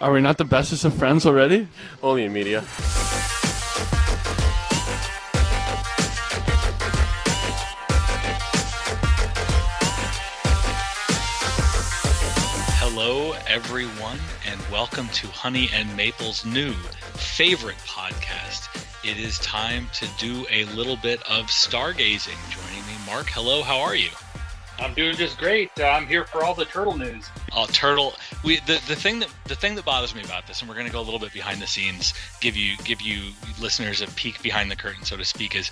Are we not the bestest of friends already? Only in media. Hello, everyone, and welcome to Honey and Maple's new favorite podcast. It is time to do a little bit of stargazing. Joining me, Mark. Hello, how are you? I'm doing just great. Uh, I'm here for all the turtle news. Oh, turtle. We the, the thing that the thing that bothers me about this, and we're going to go a little bit behind the scenes, give you give you listeners a peek behind the curtain, so to speak, is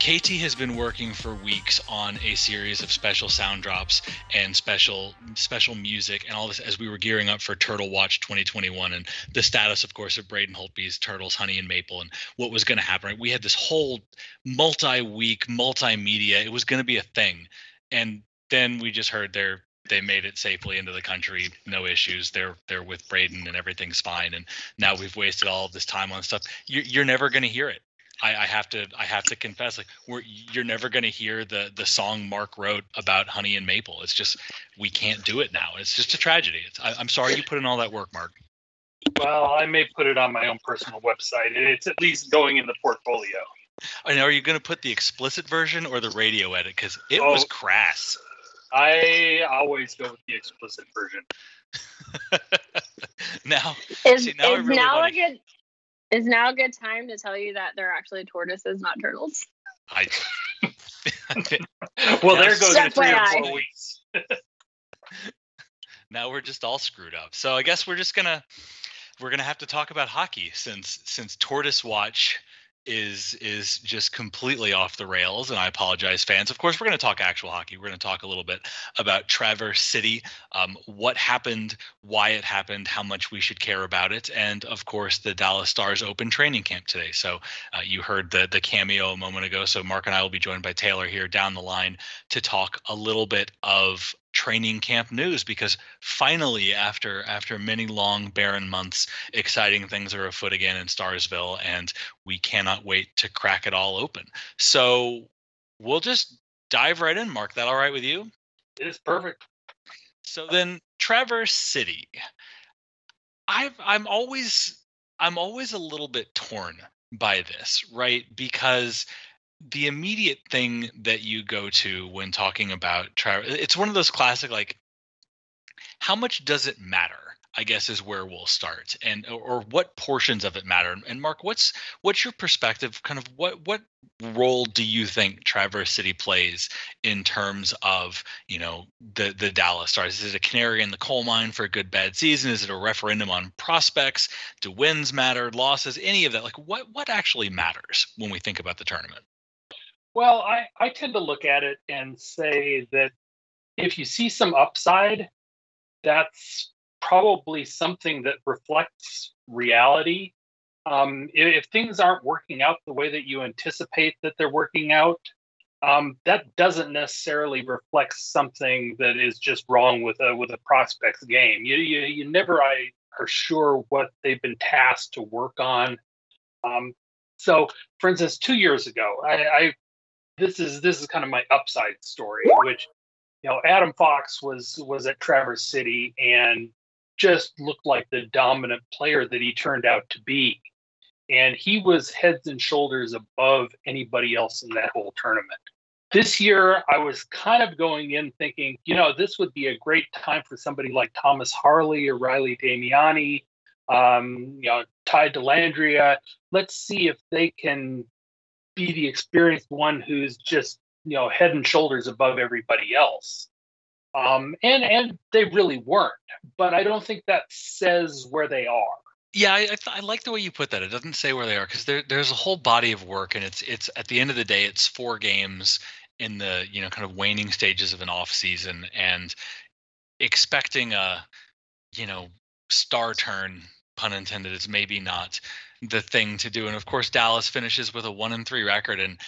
KT has been working for weeks on a series of special sound drops and special special music and all this as we were gearing up for Turtle Watch 2021 and the status, of course, of Braden Holtby's Turtles, Honey and Maple and what was going to happen. Right? We had this whole multi-week multimedia. It was going to be a thing, and then we just heard they're they made it safely into the country, no issues. They're they're with Braden and everything's fine. And now we've wasted all of this time on stuff. You're, you're never going to hear it. I, I, have to I have to confess, like we're you're never going to hear the the song Mark wrote about Honey and Maple. It's just we can't do it now. It's just a tragedy. It's, I, I'm sorry you put in all that work, Mark. Well, I may put it on my own personal website. It's at least going in the portfolio. And are you going to put the explicit version or the radio edit? Because it oh, was crass. I always go with the explicit version. now, is, see, now is really now a good is now a good time to tell you that they're actually tortoises, not turtles? I. well, there goes your three or four weeks. now we're just all screwed up. So I guess we're just gonna we're gonna have to talk about hockey since since Tortoise Watch is is just completely off the rails and i apologize fans. Of course we're going to talk actual hockey. We're going to talk a little bit about traverse city um, what happened why it happened how much we should care about it and of course the dallas stars open training camp today. So uh, you heard the the cameo a moment ago so mark and i will be joined by taylor here down the line to talk a little bit of training camp news because finally after after many long barren months exciting things are afoot again in Starsville and we cannot wait to crack it all open. So we'll just dive right in Mark that all right with you? It is perfect. So then Traverse City I've I'm always I'm always a little bit torn by this, right? Because the immediate thing that you go to when talking about travel it's one of those classic like how much does it matter i guess is where we'll start and or what portions of it matter and mark what's what's your perspective kind of what what role do you think traverse city plays in terms of you know the the dallas stars? Is it a canary in the coal mine for a good bad season? Is it a referendum on prospects? Do wins matter losses any of that? Like what what actually matters when we think about the tournament well, I, I tend to look at it and say that if you see some upside, that's probably something that reflects reality. Um, if, if, things aren't working out the way that you anticipate that they're working out, um, that doesn't necessarily reflect something that is just wrong with a with a prospects game. You you, you never I, are sure what they've been tasked to work on. Um, so, for instance, two years ago, I, I this is this is kind of my upside story, which you know Adam Fox was was at Traverse City and just looked like the dominant player that he turned out to be. And he was heads and shoulders above anybody else in that whole tournament. This year, I was kind of going in thinking, you know, this would be a great time for somebody like Thomas Harley or Riley Damiani, um, you know, Ty Dellandrea. Let's see if they can be the experienced one who's just you know head and shoulders above everybody else um, and and they really weren't but i don't think that says where they are yeah, I, I, I, like the way you put that. It doesn't say where they are because there, there's a whole body of work, and it's it's at the end of the day, it's four games in the you know kind of waning stages of an off season, and expecting a you know star turn, pun intended, is maybe not the thing to do. And of course, Dallas finishes with a one and three record. And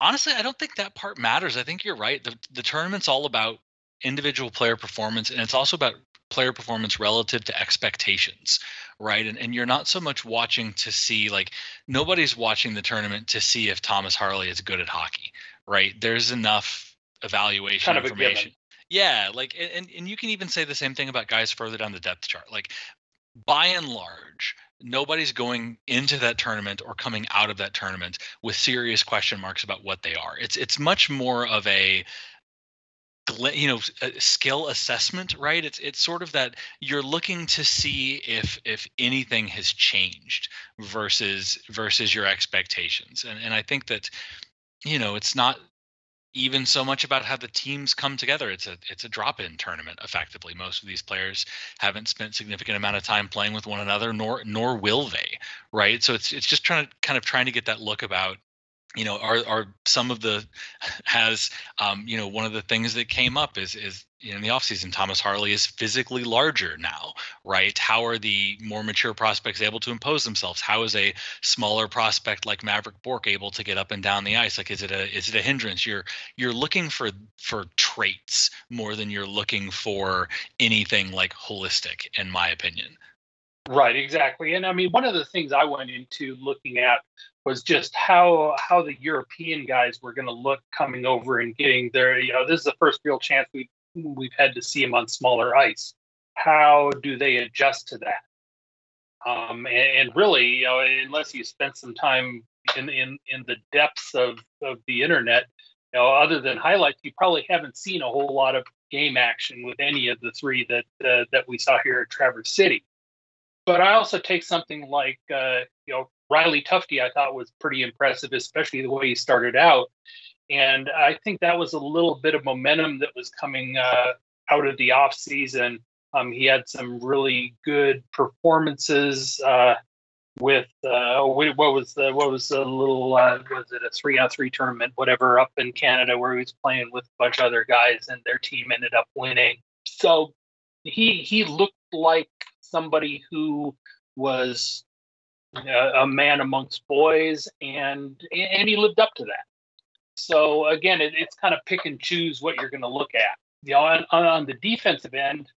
honestly, I don't think that part matters. I think you're right. The the tournament's all about individual player performance, and it's also about player performance relative to expectations right and, and you're not so much watching to see like nobody's watching the tournament to see if thomas harley is good at hockey right there's enough evaluation kind of information yeah like and, and you can even say the same thing about guys further down the depth chart like by and large, nobody's going into that tournament or coming out of that tournament with serious question marks about what they are. It's it's much more of a you know skill assessment right it's it's sort of that you're looking to see if if anything has changed versus versus your expectations and and i think that you know it's not even so much about how the teams come together. It's a it's a drop-in tournament effectively. Most of these players haven't spent significant amount of time playing with one another nor nor will they right? So it's it's just trying to kind of trying to get that look about you know are are some of the has um, you know one of the things that came up is is in the offseason thomas harley is physically larger now right? How are the more mature prospects able to impose themselves? How is a smaller prospect like Mavrik Bourque able to get up and down the ice? Like is it a is it a hindrance? You're you're looking for for traits more than you're looking for anything like holistic in my opinion. Right, exactly. And I mean, one of the things I went into looking at was just how how the European guys were going to look coming over and getting their. You know, this is the first real chance we we've, we've had to see them on smaller ice. How do they adjust to that? Um, and, and really, you know, unless you spent some time in in in the depths of of the internet, you know, other than highlights, you probably haven't seen a whole lot of game action with any of the three that uh, that we saw here at Traverse City. But I also take something like uh, you know Riley Tufte. I thought was pretty impressive, especially the way he started out. And I think that was a little bit of momentum that was coming uh, out of the off season. Um, he had some really good performances uh, with uh, what was the what was the little uh, was it a three on three tournament whatever up in Canada where he was playing with a bunch of other guys and their team ended up winning. So he he looked like somebody who was a, a man amongst boys, and and he lived up to that. So again, it, it's kind of pick and choose what you're going to look at. You know, on, on the defensive end,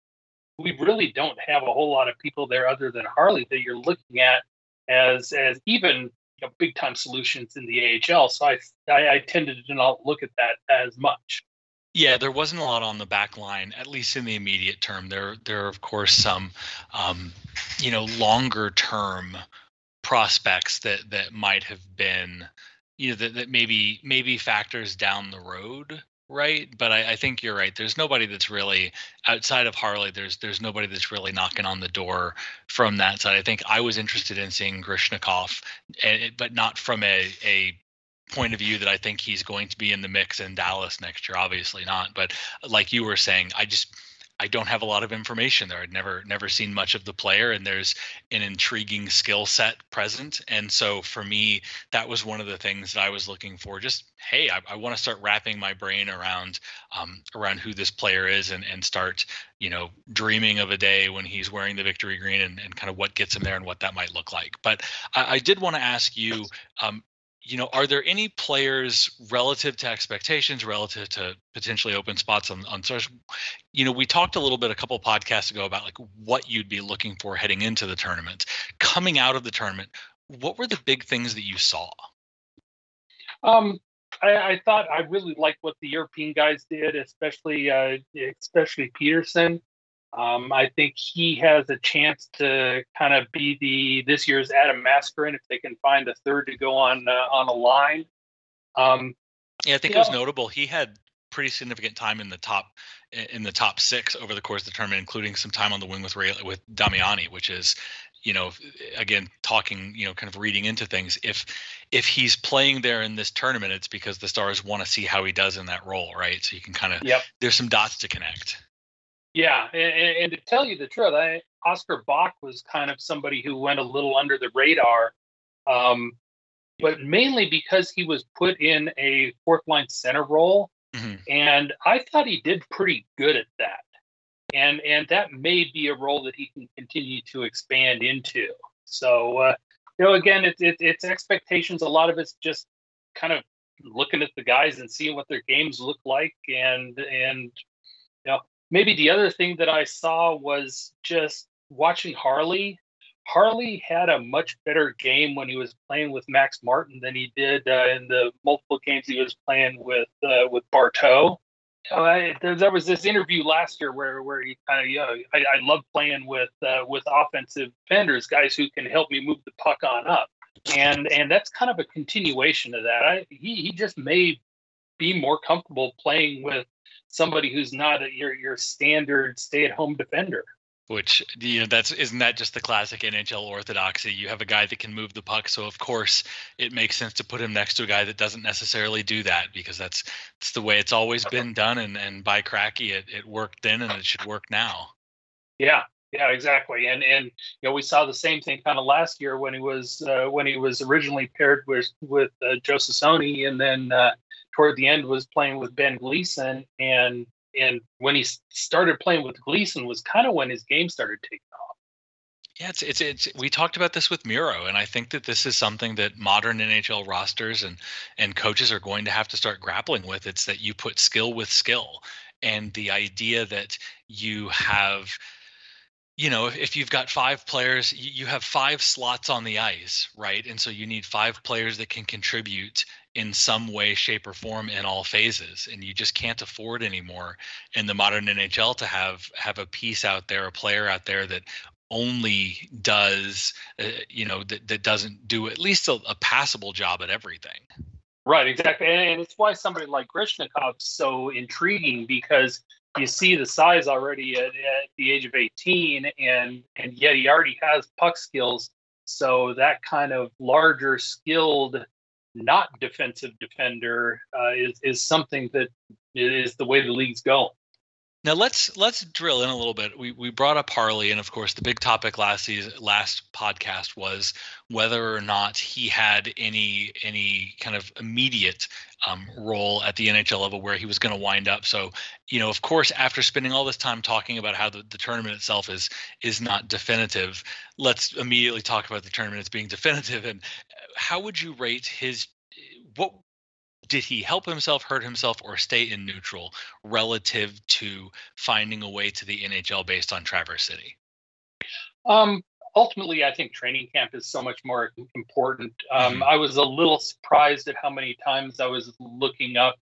we really don't have a whole lot of people there other than Harley that you're looking at as as even you know, big time solutions in the AHL. So I, I I tended to not look at that as much. Yeah, there wasn't a lot on the back line, at least in the immediate term. There, there are of course some, um, you know, longer term prospects that that might have been, you know, that, that maybe maybe factors down the road, right? But I, I think you're right. There's nobody that's really outside of Harley. There's there's nobody that's really knocking on the door from that side. I think I was interested in seeing Grushnikov, eh, but not from a a point of view that I think he's going to be in the mix in Dallas next year. Obviously not, but like you were saying, I just I don't have a lot of information there. I'd never never seen much of the player, and there's an intriguing skill set present. And so for me, that was one of the things that I was looking for. Just hey, I, I want to start wrapping my brain around um, around who this player is, and and start you know dreaming of a day when he's wearing the victory green, and, and kind of what gets him there and what that might look like. But I, I did want to ask you. Um, you know, are there any players relative to expectations, relative to potentially open spots on on search? You know, we talked a little bit a couple podcasts ago about like what you'd be looking for heading into the tournament. Coming out of the tournament, what were the big things that you saw? Um, I, I thought I really liked what the European guys did, especially uh, especially Peterson. Um, I think he has a chance to kind of be the this year's Adam Mascherin if they can find a third to go on uh, on a line. Um, yeah, I think it was know, notable. He had pretty significant time in the top in the top six over the course of the tournament, including some time on the wing with Ray, with Damiani, which is you know again talking you know kind of reading into things if if he's playing there in this tournament it's because the stars want to see how he does in that role right so you can kind of yep. there's some dots to connect yeah, and, and, to tell you the truth, I, Oscar Bach was kind of somebody who went a little under the radar, um, but mainly because he was put in a fourth line center role, mm-hmm. and I thought he did pretty good at that, and and that may be a role that he can continue to expand into. So, uh, you know, again, it's it, it's expectations. A lot of it's just kind of looking at the guys and seeing what their games look like, and and maybe the other thing that I saw was just watching Harley. Harley had a much better game when he was playing with Max Martin than he did uh, in the multiple games he was playing with uh, with Barteau. I, there, there, was this interview last year where where he kind of you know I, I love playing with uh, with offensive defenders, guys who can help me move the puck on up, and and that's kind of a continuation of that. I, he he just may be more comfortable playing with somebody who's not a, your your standard stay at home defender which you know that's isn't that just the classic NHL orthodoxy? You have a guy that can move the puck, so of course it makes sense to put him next to a guy that doesn't necessarily do that because that's that's the way it's always been done. And and by cracky, it it worked then, and it should work now. Yeah, yeah, exactly. And and you know we saw the same thing kind of last year when he was uh, when he was originally paired with with uh, Joe Cecconi, and then uh, toward the end was playing with Ben Gleason, and and when he started playing with Gleason was kind of when his game started taking off. Yeah, it's, it's it's we talked about this with Miro, and I think that this is something that modern NHL rosters and and coaches are going to have to start grappling with. It's that you put skill with skill, and the idea that you have you know, if, you've got five players, you have five slots on the ice, right? And so you need five players that can contribute in some way, shape, or form in all phases, and you just can't afford anymore in the modern NHL to have have a piece out there, a player out there that only does, uh, you know, that, that doesn't do at least a, a passable job at everything. Right, exactly, and it's why somebody like Grushnikov's so intriguing because you see the size already at, at the age of 18, and and yet he already has puck skills. So that kind of larger, skilled not defensive defender uh, is is something that is the way the leagues go. Now let's let's drill in a little bit. We we brought up Harley, and of course, the big topic last season, last podcast was whether or not he had any any kind of immediate um, role at the NHL level where he was going to wind up. So, you know, of course, after spending all this time talking about how the, the tournament itself is is not definitive, let's immediately talk about the tournament as being definitive. And how would you rate his what did he help himself, hurt himself, or stay in neutral relative to finding a way to the NHL based on Traverse City? Um, ultimately, I think training camp is so much more important. Um, mm-hmm. I was a little surprised at how many times I was looking up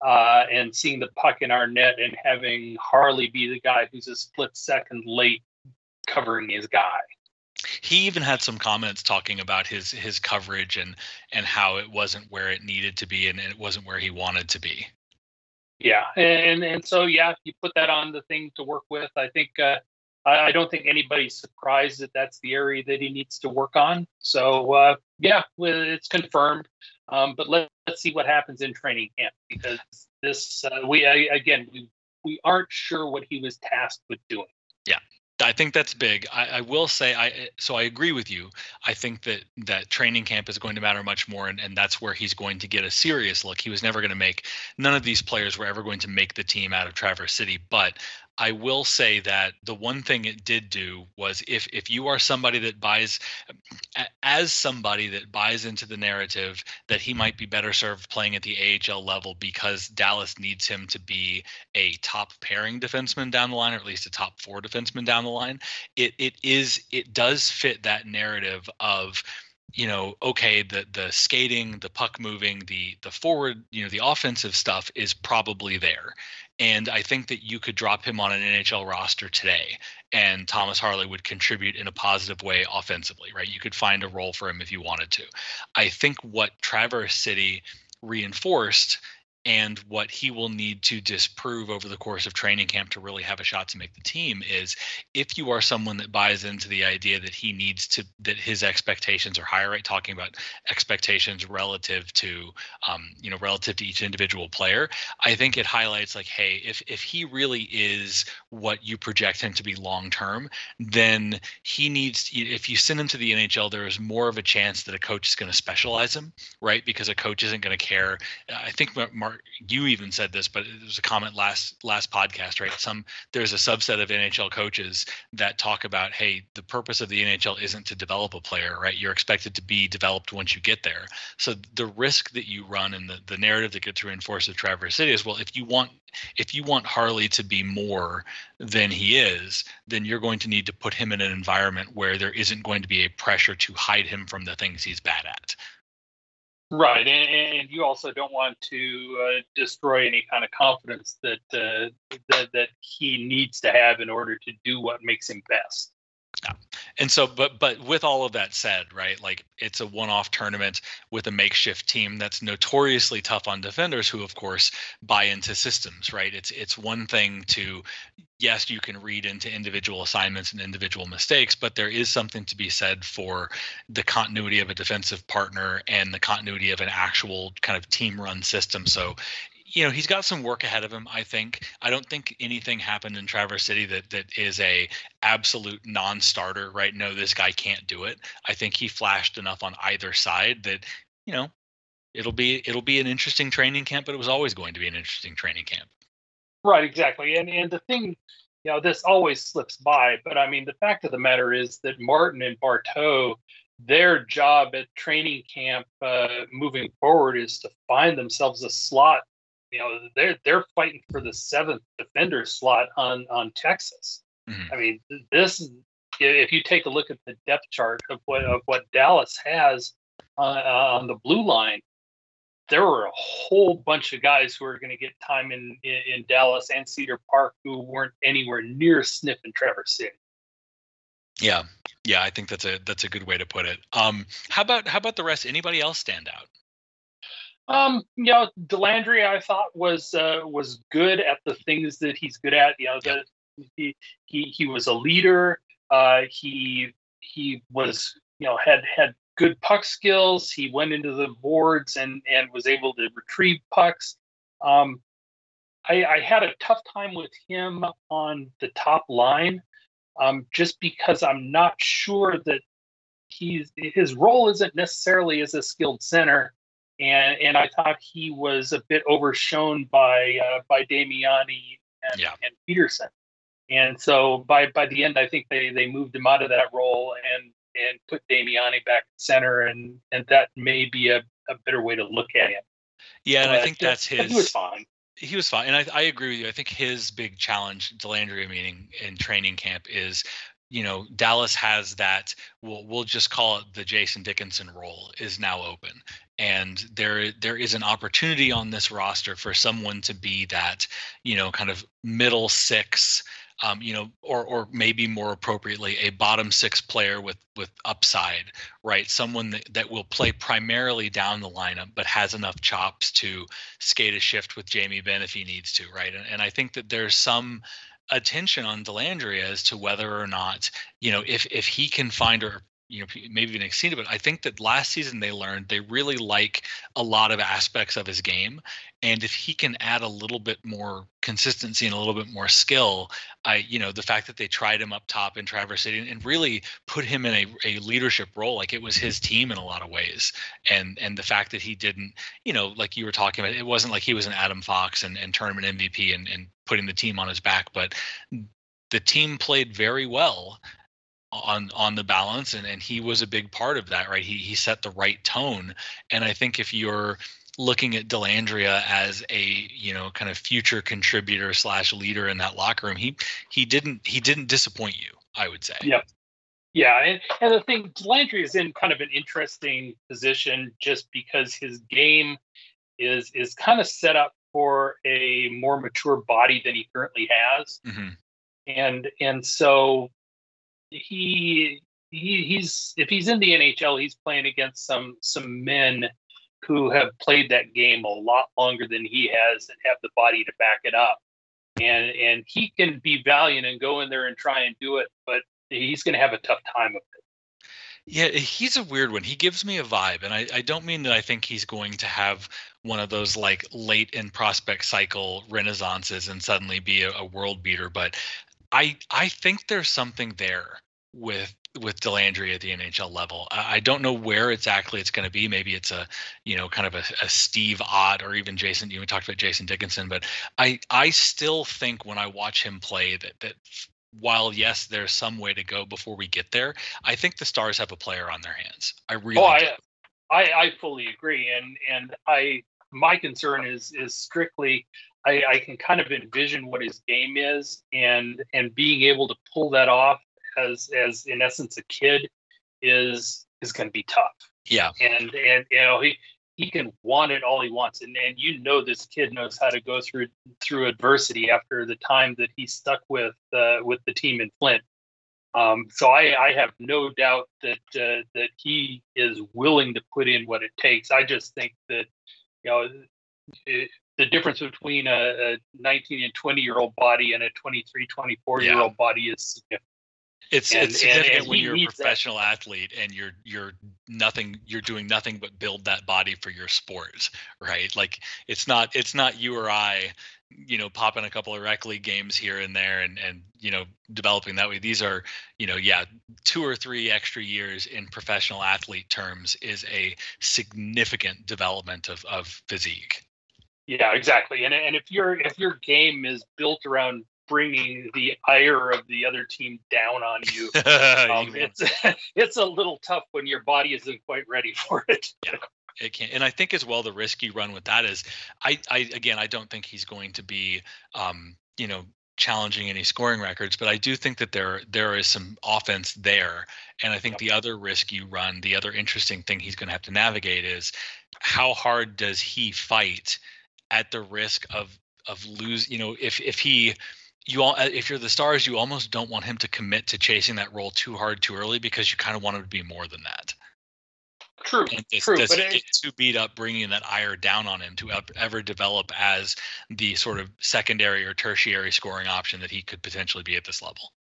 uh, and seeing the puck in our net and having Harley be the guy who's a split second late covering his guy he even had some comments talking about his his coverage and and how it wasn't where it needed to be and it wasn't where he wanted to be. Yeah and and so yeah you put that on the thing to work with i think uh, I, I don't think anybody's surprised that that's the area that he needs to work on. So uh, yeah it's confirmed um, but let, let's see what happens in training camp because this uh, we again we we aren't sure what he was tasked with doing I think that's big. I, I, will say I so I agree with you. I think that that training camp is going to matter much more, and, and that's where he's going to get a serious look. He was never going to make none of these players were ever going to make the team out of Traverse City, but I will say that the one thing it did do was if if you are somebody that buys as somebody that buys into the narrative that he might be better served playing at the AHL level because Dallas needs him to be a top pairing defenseman down the line or at least a top 4 defenseman down the line it it is it does fit that narrative of you know okay the the skating the puck moving the the forward you know the offensive stuff is probably there and I think that you could drop him on an NHL roster today, and Thomas Harley would contribute in a positive way offensively, right? You could find a role for him if you wanted to. I think what Traverse City reinforced and what he will need to disprove over the course of training camp to really have a shot to make the team is if you are someone that buys into the idea that he needs to that his expectations are higher right? Talking about expectations relative to um, you know relative to each individual player i think it highlights like hey if if he really is what you project him to be long term then he needs if you send him to the nhl there is more of a chance that a coach is going to specialize him right? Because a coach isn't going to care. I think mark you even said this, but it was a comment last last podcast, right? Some there's a subset of NHL coaches that talk about, hey, the purpose of the NHL isn't to develop a player, right? You're expected to be developed once you get there. So the risk that you run and the, the narrative that gets reinforced with Traverse City is, well, if you want if you want Harley to be more than he is, then you're going to need to put him in an environment where there isn't going to be a pressure to hide him from the things he's bad at Right, and, and you also don't want to uh, destroy any kind of confidence that, uh, that that he needs to have in order to do what makes him best. Yeah. And so, but but with all of that said, right, like it's a one-off tournament with a makeshift team that's notoriously tough on defenders, who of course buy into systems, right? It's it's one thing to yes, you can read into individual assignments and individual mistakes, but there is something to be said for the continuity of a defensive partner and the continuity of an actual kind of team run system. So you know he's got some work ahead of him i think. I don't think anything happened in traverse city that that is a absolute non-starter right? No this guy can't do it. I think he flashed enough on either side that you know it'll be it'll be an interesting training camp but it was always going to be an interesting training camp Right, exactly. And and the thing, you know, this always slips by, but I mean, the fact of the matter is that Martin and Barteau, their job at training camp uh, moving forward is to find themselves a slot. You know, they're they're fighting for the seventh defender slot on on Texas. Mhm. I mean, this if you take a look at the depth chart of what of what Dallas has uh, on the blue line, there were a whole bunch of guys who were going to get time in, in, in Dallas and Cedar Park who weren't anywhere near sniffing Traverse City. yeah yeah i think that's a that's a good way to put it um how about how about the rest anybody else stand out Um, you know, Dellandrea, I thought was uh, was good at the things that he's good at. You know, the, he he he was a leader. Uh, he he was you know had had good puck skills. He went into the boards and and was able to retrieve pucks. Um, I, I had a tough time with him on the top line, um, just because I'm not sure that he's his role isn't necessarily as a skilled center and and I thought he was a bit overshown by uh, by Damiani and, Yeah. and Peterson, and so by by the end, I think they they moved him out of that role and and put Damiani back at center, and and that may be a, a better way to look at him. yeah and i think that's his He was fine. he was fine, and I, I agree with you. I think his big challenge, Dellandrea meaning in training camp, is you know Dallas has that. We'll we'll just call it the Jason Dickinson role is now open, and there there is an opportunity on this roster for someone to be that you know kind of middle six. Um, you know, or or maybe more appropriately, a bottom six player with with upside, right? Someone that, that will play primarily down the lineup, but has enough chops to skate a shift with Jamie Benn if he needs to, right? And, and I think that there's some attention on Dellandrea as to whether or not, you know, if if he can find or you know maybe even it. But I think that last season they learned they really like a lot of aspects of his game, and if he can add a little bit more consistency and a little bit more skill, I you know the fact that they tried him up top in Traverse City and really put him in a, a leadership role, like it was his team in a lot of ways, and and the fact that he didn't you know, like you were talking about, it wasn't like he was an Adam Fox and, and tournament MVP and, and putting the team on his back, but the team played very well on on the balance and, and he was a big part of that, right? He he set the right tone. And I think if you're looking at Dellandrea as a you know kind of future contributor slash leader in that locker room, he he didn't he didn't disappoint you, I would say. yeah Yeah, and, and the thing, Landry is in kind of an interesting position just because his game is is kind of set up for a more mature body than he currently has, hmm and and so he he he's if he's in the NHL, he's playing against some some men who have played that game a lot longer than he has and have the body to back it up. And and he can be valiant and go in there and try and do it, but he's going to have a tough time of it. Yeah, he's a weird one. He gives me a vibe, and I, I don't mean that I think he's going to have one of those like late in prospect cycle renaissances and suddenly be a, a world beater, but I I think there's something there with with Dellandrea at the NHL level. I, don't know where exactly it's going to be. Maybe it's a you know kind of a, a Steve Ott or even Jason. You talked about Jason Dickinson, but I I still think when I watch him play that that while yes, there's some way to go before we get there, I think the Stars have a player on their hands. I really Oh. I, I I fully agree, and and I my concern is is strictly I, I can kind of envision what his game is, and and being able to pull that off as as in essence a kid is is going to be tough. yeah. And and you know he he can want it all he wants, and and you know this kid knows how to go through through adversity after the time that he stuck with uh, with the team in Flint. Um, so I, I have no doubt that uh, that he is willing to put in what it takes. I just think that you know it, the difference between a, a 19 and 20 year old body and a 23, 24 year old body is significant. It's and, it's significant and, and when you're a professional that. athlete and you're you're nothing you're doing nothing but build that body for your sport, right? Like it's not it's not you or I, you know, popping a couple of rec league games here and there and and you know developing that way. These are you know yeah two or three extra years in professional athlete terms is a significant development of of physique. Yeah, exactly. And and if your if your game is built around bringing the ire of the other team down on you. Um, it's it's a little tough when your body isn't quite ready for it. Yeah. It can, and I think as well the risk you run with that is, I, I again, I don't think he's going to be, um, you know, challenging any scoring records, but I do think that there there is some offense there, and I think yep. the other risk you run, the other interesting thing he's going to have to navigate is how hard does he fight at the risk of of lose, you know, if if he you all uh, if you're the stars you almost don't want him to commit to chasing that role too hard too early because you kind of want him to be more than that. True and does, true does but it, get too beat up bringing that ire down on him to ever develop as the sort of secondary or tertiary scoring option that he could potentially be at this level?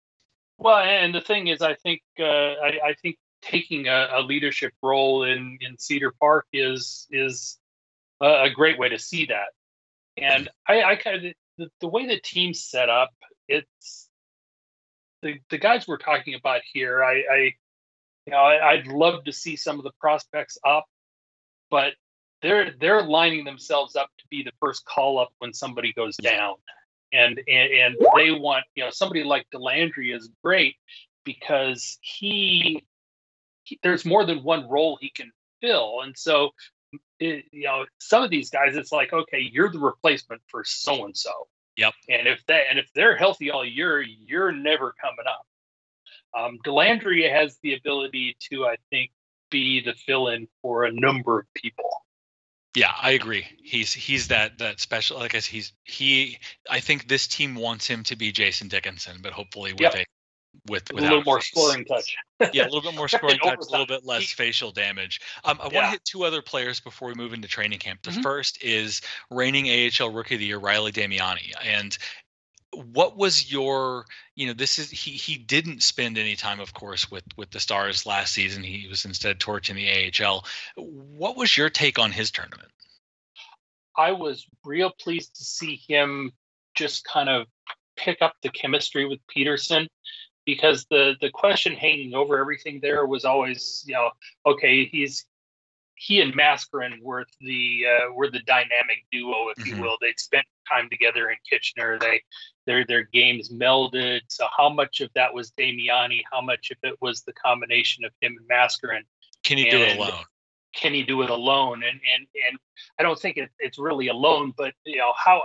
Well and the thing is i think uh, I, I, think taking a, a, leadership role in in cedar park is is a, a great way to see that and I, I kind of the, the way the team's set up, it's the the guys we're talking about here. I, I you know, I, I'd love to see some of the prospects up, but they're they're lining themselves up to be the first call up when somebody goes down, and and, and they want you know somebody like Dellandrea is great because he, he there's more than one role he can fill, and so it, you know, some of these guys, it's like, okay, you're the replacement for so and so. Yep. And if that and if they're healthy all year, you're never coming up. Um, Dellandrea has the ability to, I think, be the fill-in for a number of people. Yeah, I agree. He's he's that that special. Like I said, he's he. I think this team wants him to be Jason Dickinson, but hopefully with yep. a with a little more face. scoring touch. yeah, a little bit more scoring touch, a little bit less facial damage. Um, I want to hit two other players before we move into training camp. The mm-hmm. first is reigning AHL Rookie of the Year Riley Damiani, and what was your you know this is he he didn't spend any time of course with with the stars last season he was instead torching the AHL what was your take on his tournament I was real pleased to see him just kind of pick up the chemistry with Peterson because the the question hanging over everything there was always you know okay he's he and Mascherin were the uh, were the dynamic duo if mm-hmm. you will. They'd spent time together in Kitchener. They their their games melded. So how much of that was Damiani? How much of it was the combination of him and Mascherin can he and, do it alone? can he do it alone? And and and I don't think it, it's really alone but you know how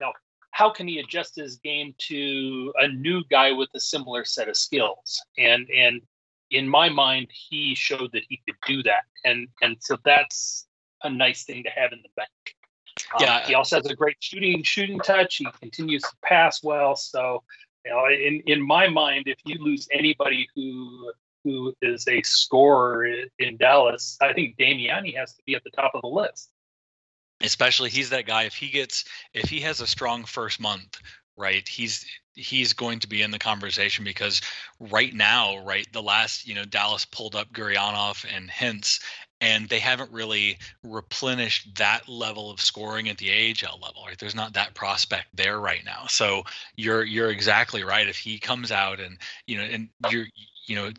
you know how can he adjust his game to a new guy with a similar set of skills? And and in my mind, he showed that he could do that, and and so that's a nice thing to have in the bank. Um, yeah, he also has a great shooting shooting touch. He continues to pass well. So, you know, in in my mind, if you lose anybody who who is a scorer in Dallas, I think Damiani has to be at the top of the list especially he's that guy if he gets if he has a strong first month right he's he's going to be in the conversation because right now right the last you know dallas pulled up gurianov and Hintz and they haven't really replenished that level of scoring at the AHL level, right? There's not that prospect there right now. So you're you're exactly right. If he comes out and you know, and you're you know,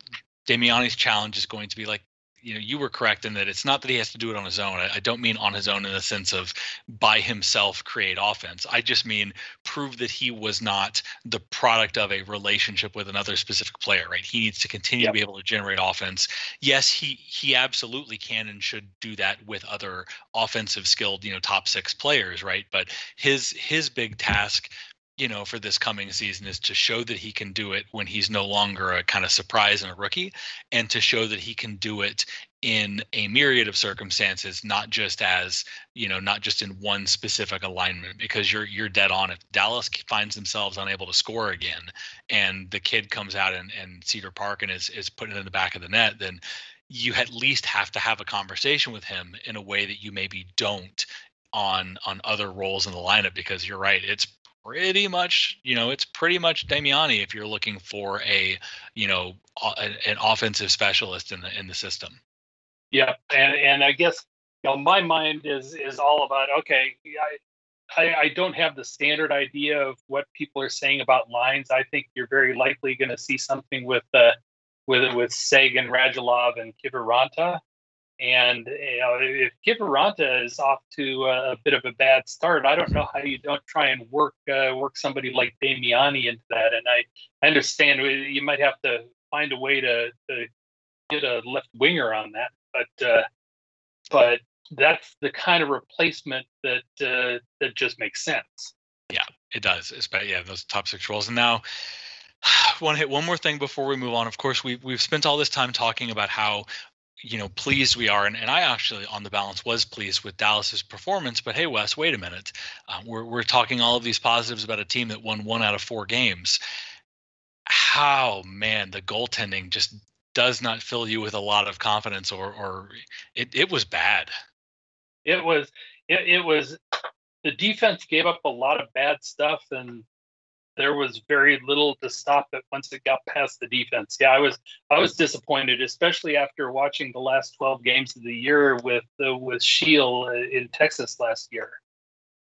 Damiani's challenge is going to be like you know you were correct in that it's not that he has to do it on his own. I, I, don't mean on his own in the sense of by himself create offense. I just mean prove that he was not the product of a relationship with another specific player right? He needs to continue yep. to be able to generate offense. Yes he he absolutely can and should do that with other offensive skilled you know top six players right? But his his big task you know, for this coming season is to show that he can do it when he's no longer a kind of surprise and a rookie, and to show that he can do it in a myriad of circumstances, not just as you know, not just in one specific alignment. Because you're you're dead on. If Dallas finds themselves unable to score again, and the kid comes out and, and Cedar Park and is is putting it in the back of the net, then you at least have to have a conversation with him in a way that you maybe don't on on other roles in the lineup because you're right it's pretty much, you know, it's pretty much Damiani if you're looking for a, you know, an offensive specialist in the in the system. Yeah, and and I guess you know my mind is is all about okay, I, I I don't have the standard idea of what people are saying about lines. I think you're very likely going to see something with uh with with Seguin, Radulov, and Kiviranta. And you know, if Kiviranta is off to a, bit of a bad start, I don't know how you don't try and work uh, work somebody like Damiani into that. And I, I understand you might have to find a way to, to get a left winger on that, but uh, but that's the kind of replacement that uh, that just makes sense. Yeah, it does. Especially yeah, those top six roles. And now, want to hit one more thing before we move on. Of course, we we've spent all this time talking about how you know pleased we are and, and i actually on the balance was pleased with dallas's performance but hey wes wait a minute. Um, we're, we're talking all of these positives about a team that won one out of four games. How man the goaltending just does not fill you with a lot of confidence or or it, it was bad. It was it, it was the defense gave up a lot of bad stuff and there was very little to stop it once it got past the defense. Yeah, I was I was disappointed, especially after watching the last 12 games of the year with uh, with Scheel in Texas last year.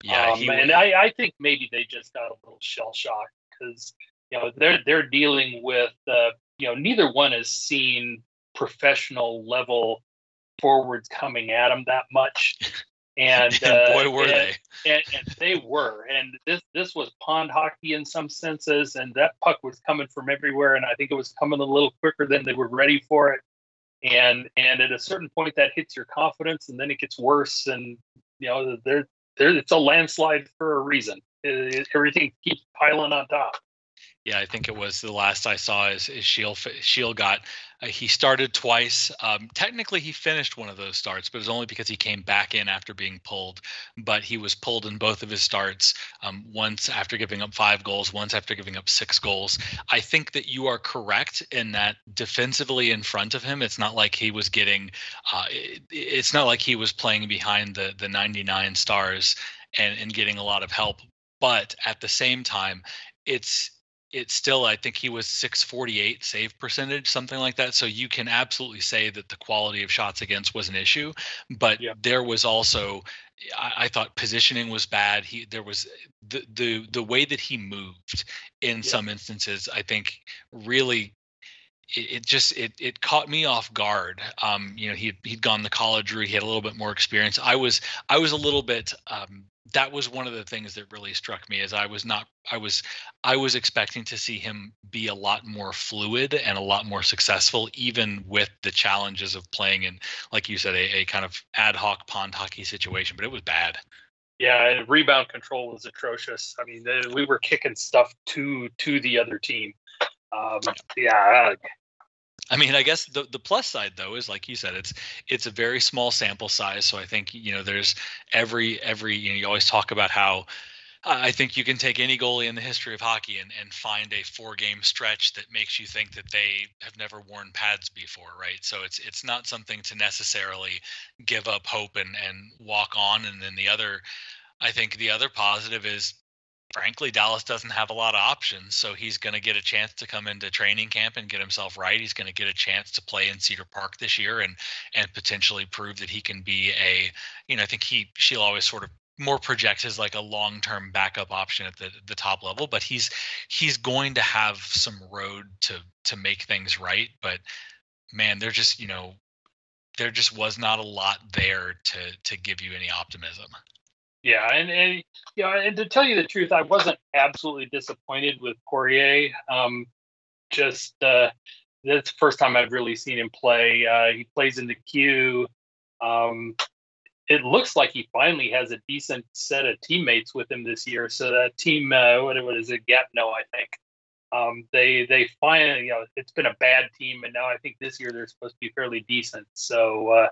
Yeah, um, and I, I think maybe they just got a little shell shock because you know they're they're dealing with uh, you know neither one has seen professional level forwards coming at them that much. and uh, boy were and, they. and, and, they were. And this this was pond hockey in some senses and that puck was coming from everywhere and i think it was coming a little quicker than they were ready for it. And and at a certain point that hits your confidence and then it gets worse and you know there there it's a landslide for a reason. It, it, everything keeps piling on top yeah, I think it was the last I saw is, is Scheel, Scheel got, uh, he started twice. Um, technically, he finished one of those starts, but it was only because he came back in after being pulled. But he was pulled in both of his starts, um, once after giving up five goals, once after giving up six goals. I think that you are correct in that defensively in front of him, it's not like he was getting, uh, it, it's not like he was playing behind the, the 99 stars and, and getting a lot of help. But at the same time, it's it's still i think he was 648 save percentage something like that so you can absolutely say that the quality of shots against was an issue but yeah. there was also I, I, thought positioning was bad he there was the the the way that he moved in yeah. some instances i think really it, it, just it it caught me off guard. Um, you know, he he'd gone the college route. He had a little bit more experience. I was I was a little bit um, that was one of the things that really struck me is I was not I was I was expecting to see him be a lot more fluid and a lot more successful even with the challenges of playing in like you said a, a kind of ad hoc pond hockey situation but it was bad. Yeah, and rebound control was atrocious. I mean, we were kicking stuff to to the other team. Um, yeah, I mean, I guess the the plus side though is like you said, it's it's a very small sample size. So I think you know there's every every you know you always talk about how I think you can take any goalie in the history of hockey and, and find a four game stretch that makes you think that they have never worn pads before, right? So it's it's not something to necessarily give up hope and and walk on. And then the other, I think the other positive is frankly, Dallas doesn't have a lot of options. So he's going to get a chance to come into training camp and get himself right. He's going to get a chance to play in Cedar Park this year and and potentially prove that he can be a, you know, I think he Scheel always sort of more projects as like a long-term backup option at the the top level, but he's he's going to have some road to to make things right. But man, there just you know there just was not a lot there to to give you any optimism. Yeah, and, and know, and to tell you the truth, I wasn't absolutely disappointed with Poirier. Um, just uh, that's the first time I've really seen him play. Uh, he plays in the queue. Um, it looks like he finally has a decent set of teammates with him this year. So that team, uh, what, what is it, Gatineau, I think. Um, they they finally, you know, it's been a bad team, and now I think this year they're supposed to be fairly decent. So uh,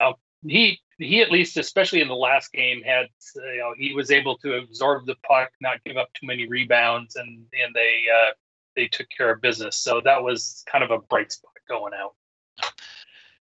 uh, he he at least, especially in the last game, had you know he was able to absorb the puck, not give up too many rebounds, and and they uh, they took care of business. So that was kind of a bright spot going out.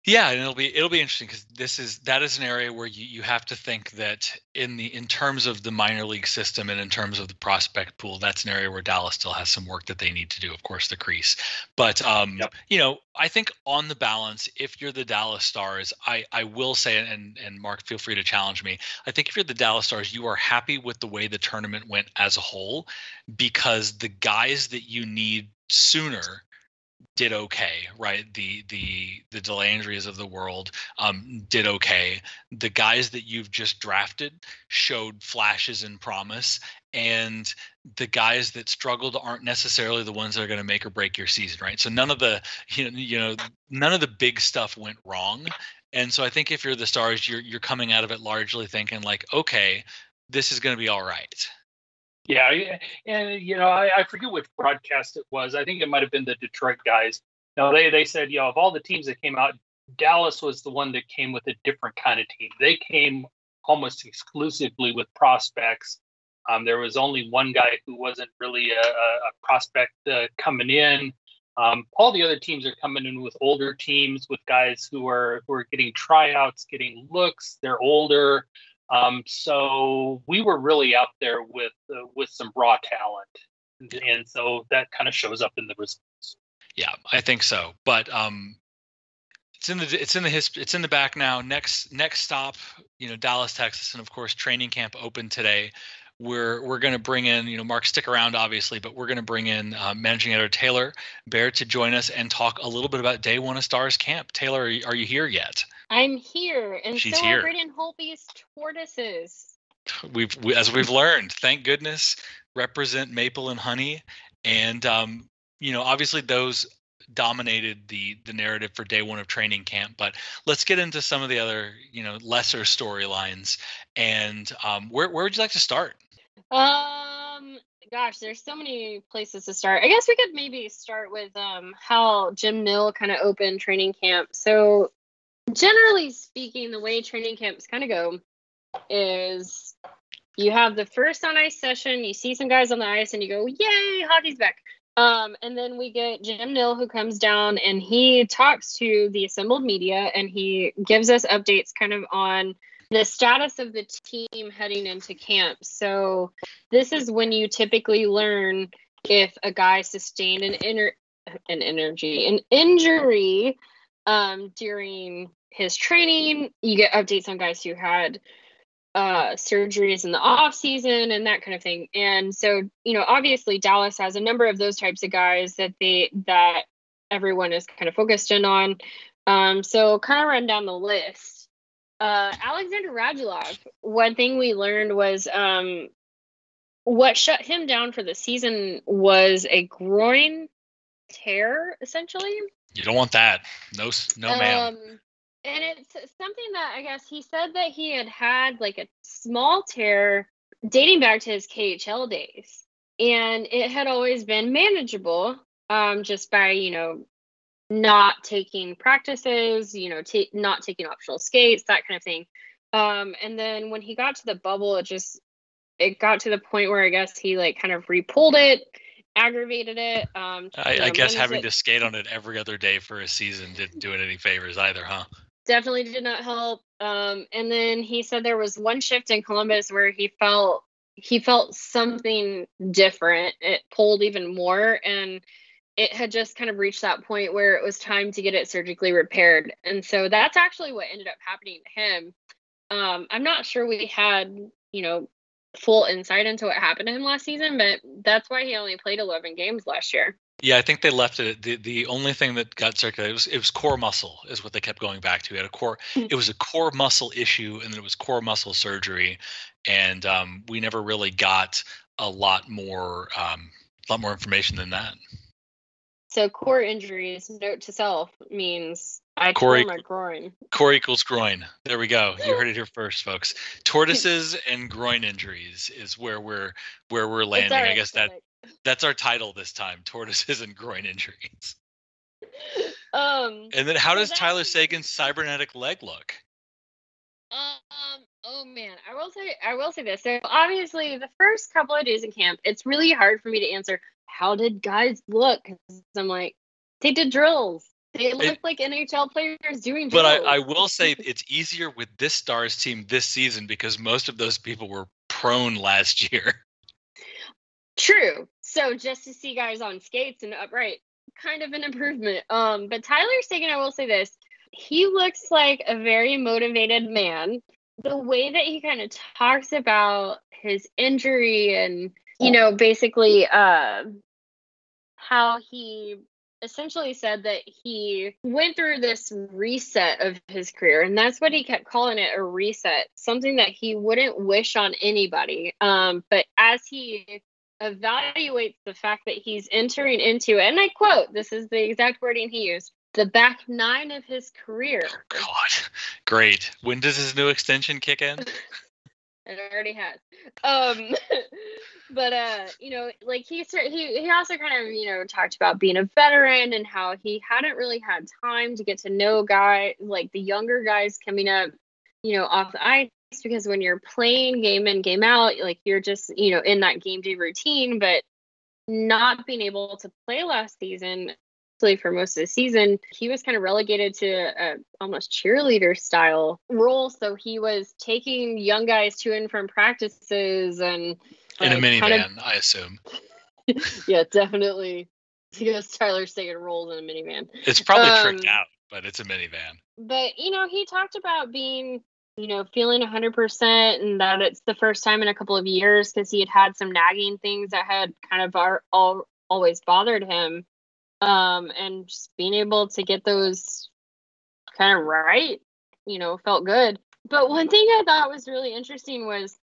Yeah, and it'll be it'll be interesting because this is that is an area where you, you have to think that in the in terms of the minor league system and in terms of the prospect pool, that's an area where Dallas still has some work that they need to do. Of course, the crease, but um, yep. you know, I think on the balance, if you're the Dallas Stars, I I will say, and and Mark, feel free to challenge me. I think if you're the Dallas Stars, you are happy with the way the tournament went as a whole because the guys that you need sooner did okay, right? The the the Dellandreas of the world um, did okay. The guys that you've just drafted showed flashes and promise, and the guys that struggled aren't necessarily the ones that are going to make or break your season, right? So none of the you know, you know none of the big stuff went wrong, and so I think if you're the Stars, you're you're coming out of it largely thinking like, okay, this is going to be all right. Yeah, and you know, I, I, forget which broadcast it was. I think it might have been the Detroit guys. No, they they said, you know, of all the teams that came out, Dallas was the one that came with a different kind of team. They came almost exclusively with prospects. Um, there was only one guy who wasn't really a, a prospect uh, coming in. Um, all the other teams are coming in with older teams, with guys who are who are getting tryouts, getting looks. They're older. Um, so we were really out there with uh, with some raw talent, and so that kind of shows up in the results. Yeah, I think so. But um, it's in the it's in the history it's in the back now. Next next stop, you know, Dallas, Texas, and of course training camp open today. We're we're going to bring in you know Mark stick around obviously, but we're going to bring in uh, managing editor Taylor Baird to join us and talk a little bit about day one of Stars Camp. Taylor, are you, are you here yet? I'm here, and She's so here. Holtby's tortoises. We've we, as we've learned, thank goodness, represent maple and honey, and um, you know, obviously those dominated the the narrative for day one of training camp. But let's get into some of the other you know lesser storylines. And um, where where would you like to start? Um, gosh, there's so many places to start. I guess we could maybe start with um how Jim Nill kind of opened training camp. So generally speaking, the way training camps kind of go is you have the first on ice session, you see some guys on the ice, and you go, Yay, hockey's back. Um, and then we get Jim Nill who comes down and he talks to the assembled media and he gives us updates kind of on the status of the team heading into camp. So this is when you typically learn if a guy sustained an inner an energy an injury um, during his training. You get updates on guys who had uh, surgeries in the off season and that kind of thing. And so, you know, obviously Dallas has a number of those types of guys that they that everyone is kind of focused in on. Um, so kind of run down the list. Uh, Alexander Radulov. One thing we learned was um, what shut him down for the season was a groin tear, essentially. You don't want that. No, no, ma'am. Um, and it's something that I guess he said that he had had like a small tear dating back to his KHL days, and it had always been manageable, um, just by you know not taking practices, you know, t- not taking optional skates, that kind of thing. Um, and then when he got to the bubble, it just it got to the point where I guess he like kind of repulled it, aggravated it. Um, I, I guess having it, to skate on it every other day for a season didn't do it any favors either, huh? definitely did not help. Um, and then he said there was one shift in Columbus where he felt he felt something different. It pulled even more, and it had just kind of reached that point where it was time to get it surgically repaired. And so that's actually what ended up happening to him. Um, I'm not sure we had, you know, full insight into what happened to him last season, but that's why he only played 11 games last year. Yeah, I think they left it. The the only thing that got circulated was it was core muscle is what they kept going back to. It had a core. Hmm. it was a core muscle issue, and then it was core muscle surgery, and um, we never really got a lot more um, a lot more information than that. So core injuries, note to self, means I Core tore my groin. Core equals groin. There we go. You heard it here first, folks. Tortoises and groin injuries is where we're where we're landing. I guess that that's our title this time. Tortoises and groin injuries. Um. And then how So does Tyler Seguin's cybernetic leg look? Um. Oh man, I will say I will say this. So obviously, the first couple of days in camp, it's really hard for me to answer. How did guys look? 'Cause I'm like, they did drills. They look like NHL players doing But. I, I will say it's easier with this Stars team this season because most of those people were prone last year. True. So just to see guys on skates and upright, kind of an improvement. Um, but Tyler Seguin, I will say this: he looks like a very motivated man. The way that he kind of talks about his injury and you know basically uh, how he essentially said that he went through this reset of his career and that's what he kept calling it a reset something that he wouldn't wish on anybody um, but as he evaluates the fact that he's entering into and i quote this is the exact wording he used the back nine of his career God, great. When does his new extension kick in? It already has. Um, but uh, you know, like he he he also kind of you know talked about being a veteran and how he hadn't really had time to get to know guy like the younger guys coming up, you know, off the ice because when you're playing game in game out, like you're just you know in that game day routine, but not being able to play last season for most of the season, he was kind of relegated to a almost cheerleader style role. So he was taking young guys to and from practices and In a like, kind minivan, of- I assume. yeah, definitely. Because Tyler Seguin rolls in a minivan. It's probably tricked Um, out, but it's a minivan. But you know, he talked about being, you know, feeling 100% and that it's the first time in a couple of years because he had had some nagging things that had kind of are, all, always bothered him. Um, and just being able to get those kind of right, you know, felt good. But one thing I thought was really interesting was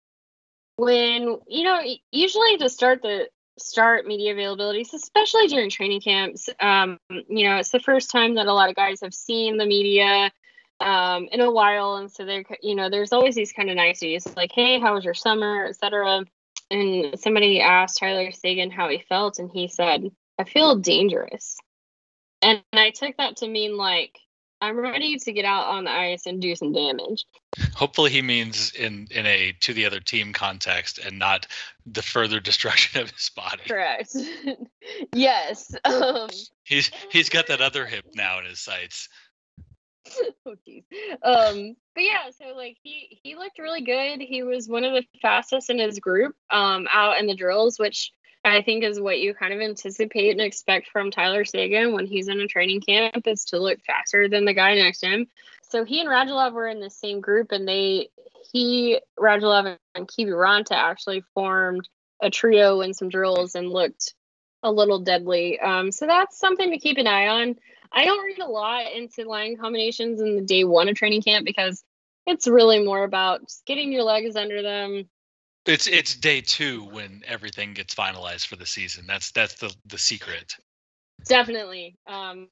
when, you know, usually to start the start media availabilities, especially during training camps. Um, you know, it's the first time that a lot of guys have seen the media um, in a while, and so they're, you know, there's always these kind of niceties like, "Hey, how was your summer?" etc. And somebody asked Tyler Seguin how he felt, and he said, "I feel dangerous," and I took that to mean like. I'm ready to get out on the ice and do some damage. Hopefully, he means in in a to the other team context and not the further destruction of his body. Correct. yes. Um, He's he's got that other hip now in his sights. oh geez. Um, but yeah, so like he he looked really good. He was one of the fastest in his group um out in the drills, which I think is what you kind of anticipate and expect from Tyler Seguin when he's in a training camp is to look faster than the guy next to him. So he and Radulov were in the same group and they he Radulov and Kiviranta actually formed a trio in some drills and looked a little deadly. Um, so that's something to keep an eye on. I don't read a lot into line combinations in the day one of training camp because it's really more about just getting your legs under them. It's it's day two when everything gets finalized for the season. That's that's the the secret. Definitely. Um,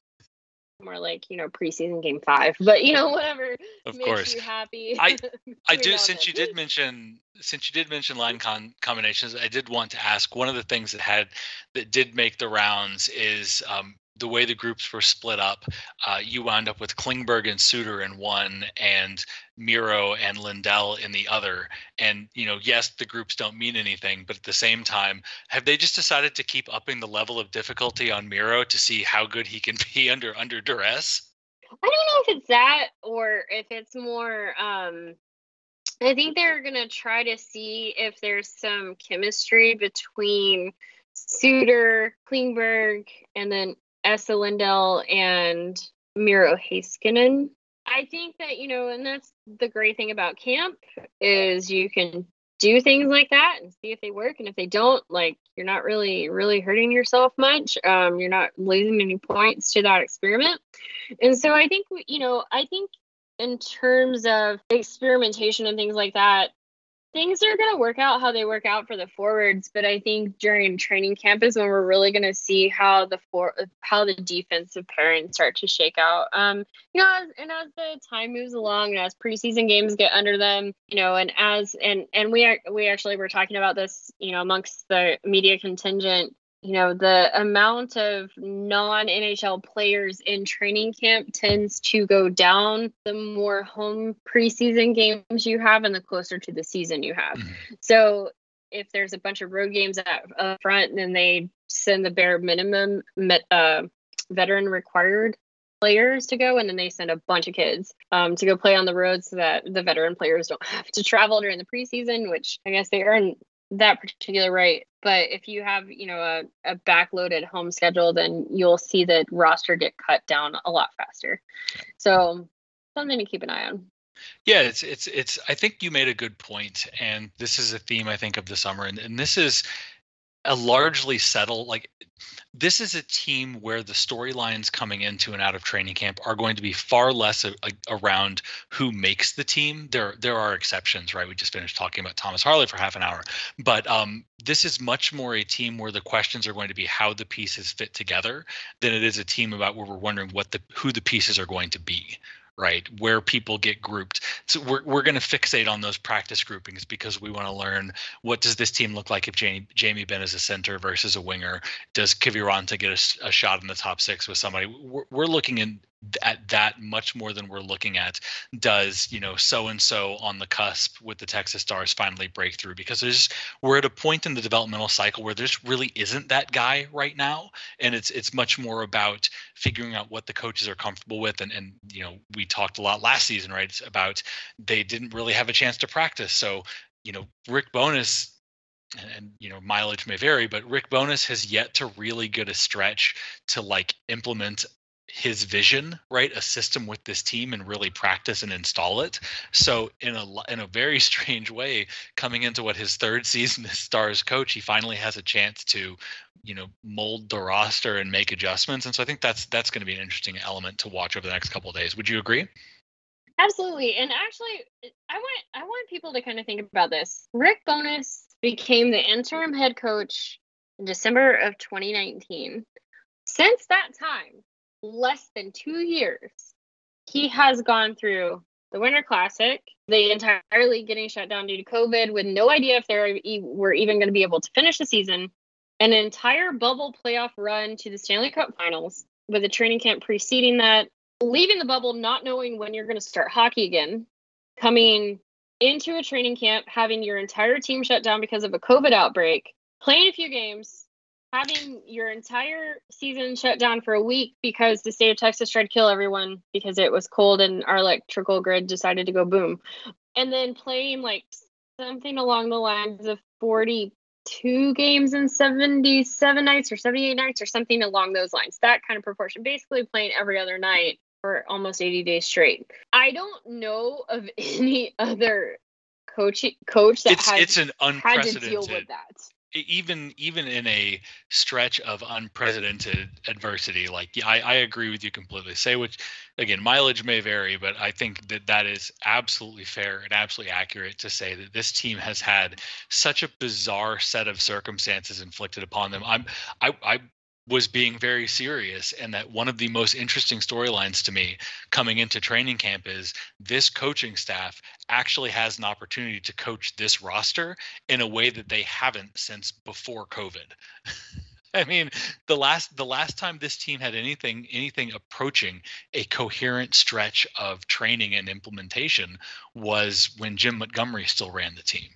more like you know preseason game five, but you know whatever Of makes course. you happy. I- I do since you did mention since you did mention line con- combinations, I did want to ask one of the things that had that did make the rounds is um, the way the groups were split up. Uh, you wound up with Klingberg and Suter in one, and Miro and Lindell in the other. And you know, yes, the groups don't mean anything, but at the same time, have they just decided to keep upping the level of difficulty on Miro to see how good he can be under under duress? I don't know if it's that or if it's more um I think they're gonna try to see if there's some chemistry between Suter, Klingberg, and then Esa Lindell and Miro Heiskanen. I think that, you know, and that's the great thing about camp is you can do things like that and see if they work. And if they don't, like you're not really, really hurting yourself much. Um, you're not losing any points to that experiment. And so I think, you know, I think in terms of experimentation and things like that, things are going to work out how they work out for the forwards but i think during training camp is when we're really going to see how the for how the defensive pairings start to shake out. Um you know as, and as the time moves along and as preseason games get under them you know and as and and we are we actually were talking about this you know amongst the media contingent you know the amount of non NHL players in training camp tends to go down the more home preseason games you have and the closer to the season you have. Mm-hmm. So if there's a bunch of road games up front, then they send the bare minimum uh, veteran required players to go and then they send a bunch of kids um, to go play on the road so that the veteran players don't have to travel during the preseason which i guess they earn that particular right. But if you have, you know, a, a backloaded home schedule, then you'll see the roster get cut down a lot faster. So something to keep an eye on. Yeah, it's it's it's I think you made a good point and this is a theme I think of the summer and, and this is a largely settled like this is a team where the storylines coming into and out of training camp are going to be far less a, a, around who makes the team. There, there are exceptions, right? We just finished talking about Thomas Harley for half an hour, but um, this is much more a team where the questions are going to be how the pieces fit together than it is a team about where we're wondering what the who the pieces are going to be, right? Where people get grouped. So we're, we're going to fixate on those practice groupings because we want to learn what does this team look like if Jamie, Jamie Benn is a center versus a winger? Does Kiviranta get a, a, shot in the top six with somebody? We're, we're looking in at that much more than we're looking at does you know so and so on the cusp with the texas stars finally break through because there's we're at a point in the developmental cycle where there's really isn't that guy right now. And it's it's much more about figuring out what the coaches are comfortable with. And and you know we talked a lot last season right about they didn't really have a chance to practice. So you know rick bowness and, you know mileage may vary but rick bowness has yet to really get a stretch to like implement his vision, right? A system with this team and really practice and install it. So in a in a very strange way, coming into what his third season as Stars coach, he finally has a chance to, you know, mold the roster and make adjustments. And so I think that's that's going to be an interesting element to watch over the next couple of days. Would you agree? Absolutely. And actually, I want I want people to kind of think about this. Rick Bowness became the interim head coach in December of 2019. Since that time, less than two years, he has gone through the Winter Classic, the entire league getting shut down due to COVID, with no idea if they were even going to be able to finish the season, an entire bubble playoff run to the Stanley Cup Finals, with a training camp preceding that, leaving the bubble not knowing when you're going to start hockey again, coming into a training camp, having your entire team shut down because of a COVID outbreak, playing a few games, having your entire season shut down for a week because the state of Texas tried to kill everyone because it was cold and our electrical grid decided to go boom. And then playing like something along the lines of 42 games in 77 nights or 78 nights or something along those lines. That kind of proportion. Basically playing every other night for almost 80 days straight. I don't know of any other coach coach that it's, has it's an unprecedented had to deal with that even even in a stretch of unprecedented adversity like I, I agree with you completely. Say which again mileage may vary but i think that that is absolutely fair and absolutely accurate to say that this team has had such a bizarre set of circumstances inflicted upon them. I'm i, I was being very serious and that one of the most interesting storylines to me coming into training camp is this coaching staff actually has an opportunity to coach this roster in a way that they haven't since before covid I mean, the last the last time this team had anything anything approaching a coherent stretch of training and implementation was when Jim Montgomery still ran the team.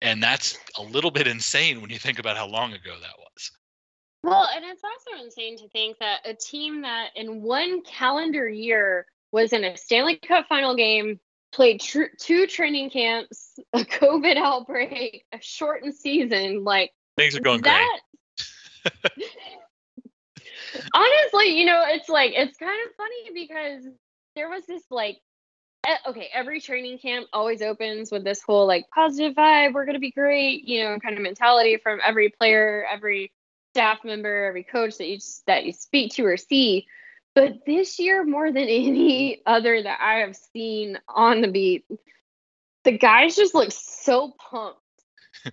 And that's a little bit insane when you think about how long ago that was. Well, and it's also insane to think that a team that in one calendar year was in a Stanley Cup final game, played tr- two training camps, a COVID outbreak, a shortened season, like things are going that, great. honestly, you know, it's like it's kind of funny because there was this like okay, every training camp always opens with this whole like positive vibe, we're going to be great, you know, kind of mentality from every player, every staff member, every coach that you that you speak to or see. But this year, more than any other that I have seen on the beat, The guys just look so pumped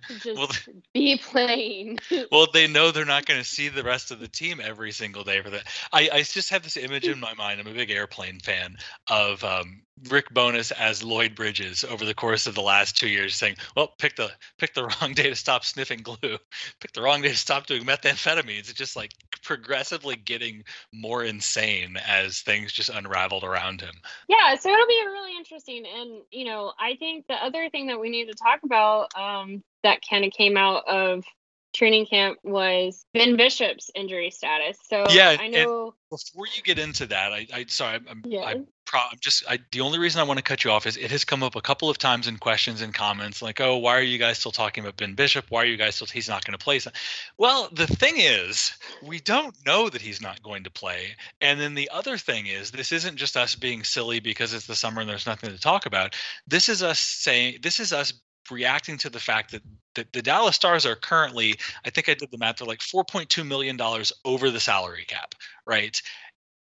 to just Well, be playing. well, they know they're not going to see the rest of the team every single day for that. I, I just have this image in my mind. I'm a big airplane fan of um, Rick Bowness as Lloyd Bridges over the course of the last two years, saying, "Well, pick the pick the wrong day to stop sniffing glue, pick the wrong day to stop doing methamphetamines." It's just like progressively getting more insane as things just unraveled around him. yeah, so it'll be really interesting. And you know, I think the other thing that we need to talk about um, that kind of came out of training camp was Ben Bishop's injury status. So Yeah, I know. Before you get into that, I, I sorry, I'm, Yeah. I'm pro- I'm just I, the only reason I want to cut you off is it has come up a couple of times in questions and comments like, oh, why are you guys still talking about Ben Bishop? Why are you guys still? He's not going to play. So- Well, the thing is, we don't know that he's not going to play. And then the other thing is, this isn't just us being silly because it's the summer and there's nothing to talk about. This is us saying, this is us reacting to the fact that, that the Dallas Stars are currently, I think I did the math, they're like $4.2 million over the salary cap, right?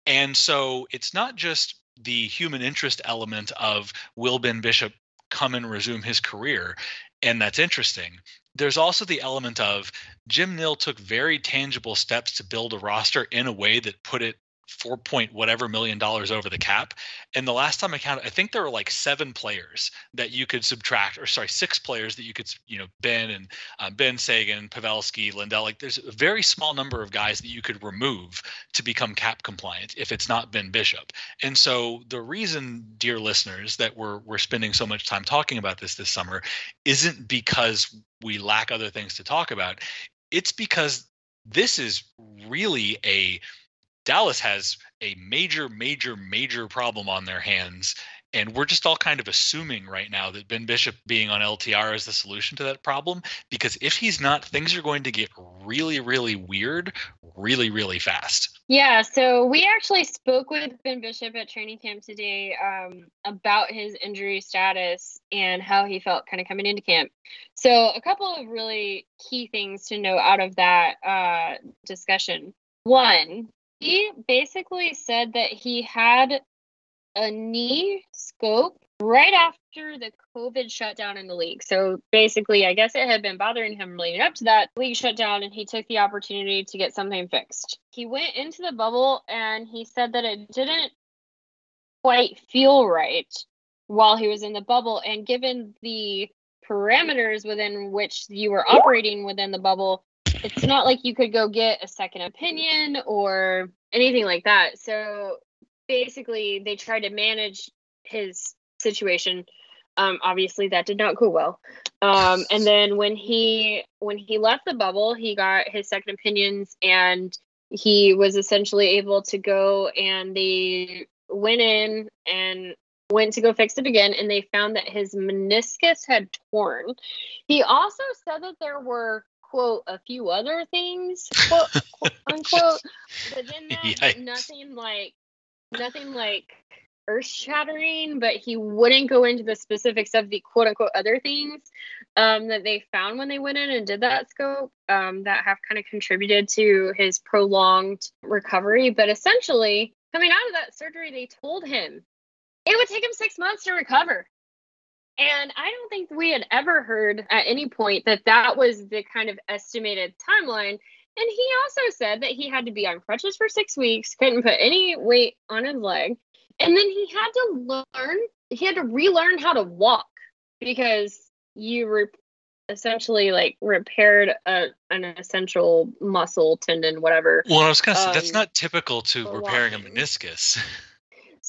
And so it's not just the human interest element of will Ben Bishop come and resume his career, and that's interesting. There's also the element of Jim Nill took very tangible steps to build a roster in a way that put it four point whatever million dollars over the cap. And the last time I counted, I think there were like seven players that you could subtract, or sorry, six players that you could, you know, Ben and uh, Ben Seguin, Pavelski, Lindell. Like there's a very small number of guys that you could remove to become cap compliant if it's not Ben Bishop. And so the reason, dear listeners, that we're we're spending so much time talking about this this summer isn't because we lack other things to talk about. It's because this is really a Dallas has a major, major, major problem on their hands. And we're just all kind of assuming right now that Ben Bishop being on LTR is the solution to that problem. Because if he's not, things are going to get really, really weird, really, really fast. Yeah, so we actually spoke with Ben Bishop at training camp today um, about his injury status and how he felt kind of coming into camp. So, a couple of really key things to know out of that uh, discussion. One, he basically said that he had a knee scope right after the COVID shutdown in the league. So basically, I guess it had been bothering him leading up to that league shutdown, and he took the opportunity to get something fixed. He went into the bubble and he said that it didn't quite feel right while he was in the bubble. And given the parameters within which you were operating within the bubble, it's not like you could go get a second opinion or anything like that. So basically, they tried to manage his situation. Um, obviously, that did not go well. Um, and then when he when he left the bubble, he got his second opinions, and he was essentially able to go and they went in and went to go fix it again, and they found that his meniscus had torn. He also said that there were quote a few other things quote, quote unquote that but Yikes. nothing like nothing like earth shattering but he wouldn't go into the specifics of the quote unquote other things um, that they found when they went in and did that scope um, that have kind of contributed to his prolonged recovery but essentially coming out of that surgery they told him it would take him six months to recover and I don't think we had ever heard at any point that that was the kind of estimated timeline. And he also said that he had to be on crutches for six weeks, couldn't put any weight on his leg. And then he had to learn, he had to relearn how to walk because you re- essentially like repaired a, an essential muscle, tendon, whatever. Well, I was going to say, that's Um, not typical to repairing a meniscus.